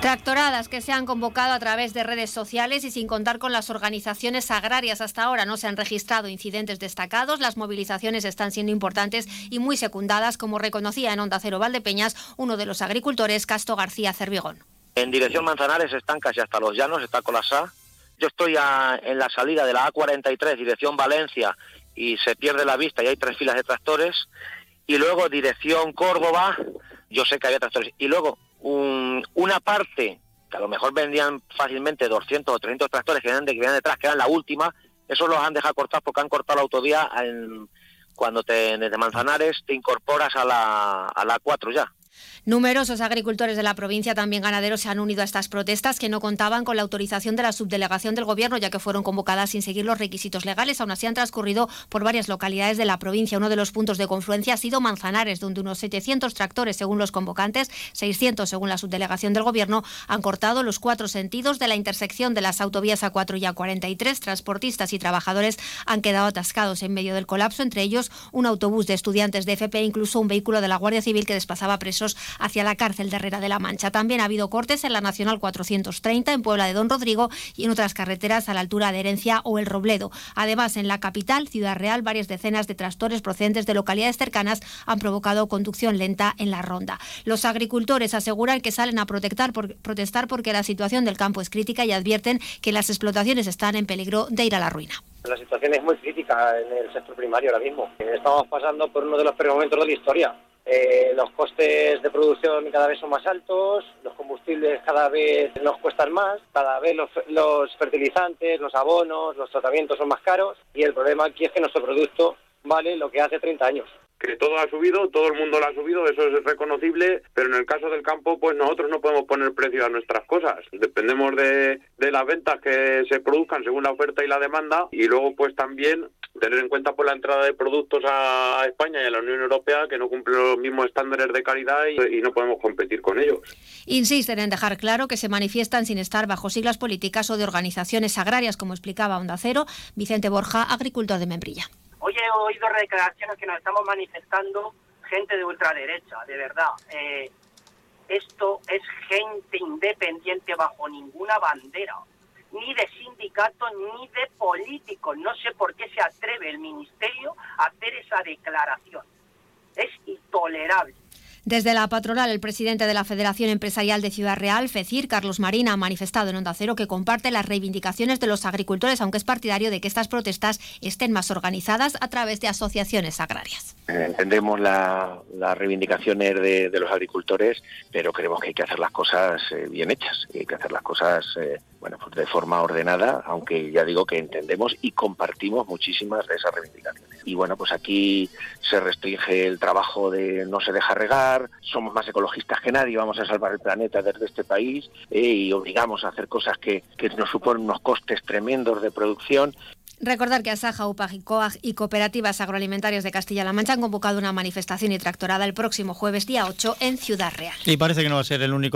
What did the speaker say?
Tractoradas que se han convocado a través de redes sociales y sin contar con las organizaciones agrarias. Hasta ahora no se han registrado incidentes destacados. Las movilizaciones están siendo importantes y muy secundadas, como reconocía en Onda Cero Valdepeñas uno de los agricultores, Casto García Cervigón. En dirección Manzanares están casi hasta los llanos, está Colasá. Yo estoy en la salida de la A43, dirección Valencia, y se pierde la vista y hay tres filas de tractores. Y luego dirección Córdoba, yo sé que había tractores. Y luego una parte, que a lo mejor vendían fácilmente 200 o 300 tractores que vienen, de, que vienen detrás, que eran la última, esos los han dejado cortar porque han cortado la autovía cuando te, desde Manzanares te incorporas a la, a la 4 ya. Numerosos agricultores de la provincia, también ganaderos, se han unido a estas protestas que no contaban con la autorización de la subdelegación del Gobierno, ya que fueron convocadas sin seguir los requisitos legales. Aún así han transcurrido por varias localidades de la provincia. Uno de los puntos de confluencia ha sido Manzanares, donde unos 700 tractores, según los convocantes, 600 según la subdelegación del Gobierno, han cortado los cuatro sentidos de la intersección de las autovías A4 y A43. Transportistas y trabajadores han quedado atascados en medio del colapso, entre ellos un autobús de estudiantes de FP e incluso un vehículo de la Guardia Civil que desplazaba presos hacia la cárcel de Herrera de la Mancha. También ha habido cortes en la Nacional 430 en Puebla de Don Rodrigo y en otras carreteras a la altura de Herencia o El Robledo. Además, en la capital, Ciudad Real, varias decenas de tractores procedentes de localidades cercanas han provocado conducción lenta en la ronda. Los agricultores aseguran que salen a protestar, porque la situación del campo es crítica y advierten que las explotaciones están en peligro de ir a la ruina. La situación es muy crítica en el sector primario ahora mismo. Estamos pasando por uno de los peores momentos de la historia. Eh, los costes de producción cada vez son más altos, los combustibles cada vez nos cuestan más, cada vez los, los fertilizantes, los abonos, los tratamientos son más caros y el problema aquí es que nuestro producto vale lo que hace 30 años que todo ha subido, todo el mundo lo ha subido, eso es reconocible, pero en el caso del campo, pues nosotros no podemos poner precio a nuestras cosas. Dependemos de, de las ventas que se produzcan según la oferta y la demanda y luego pues también tener en cuenta por la entrada de productos a España y a la Unión Europea que no cumplen los mismos estándares de calidad y, y, no podemos competir con ellos. Insisten en dejar claro que se manifiestan sin estar bajo siglas políticas o de organizaciones agrarias, como explicaba Onda Cero, Vicente Borja, agricultor de Membrilla. Hoy he oído declaraciones que nos estamos manifestando gente de ultraderecha, de verdad. Eh, esto es gente independiente bajo ninguna bandera, ni de sindicato ni de políticos. No sé por qué se atreve el Ministerio a hacer esa declaración. Es intolerable. Desde la patronal, el presidente de la Federación Empresarial de Ciudad Real, FECIR, Carlos Marina, ha manifestado en Onda Cero que comparte las reivindicaciones de los agricultores, aunque es partidario de que estas protestas estén más organizadas a través de asociaciones agrarias. Entendemos las reivindicaciones de, los agricultores, pero creemos que hay que hacer las cosas eh, bien hechas, hay que hacer las cosas eh, bueno, pues de forma ordenada, aunque ya digo que entendemos y compartimos muchísimas de esas reivindicaciones. Y bueno, pues aquí se restringe el trabajo de no se deja regar, somos más ecologistas que nadie, vamos a salvar el planeta desde este país eh, y obligamos a hacer cosas que, que nos suponen unos costes tremendos de producción Recordar que Asaja, UPAG y COAG y Cooperativas Agroalimentarias de Castilla-La Mancha han convocado una manifestación y tractorada el próximo jueves día 8 en Ciudad Real. Y parece que no va a ser el único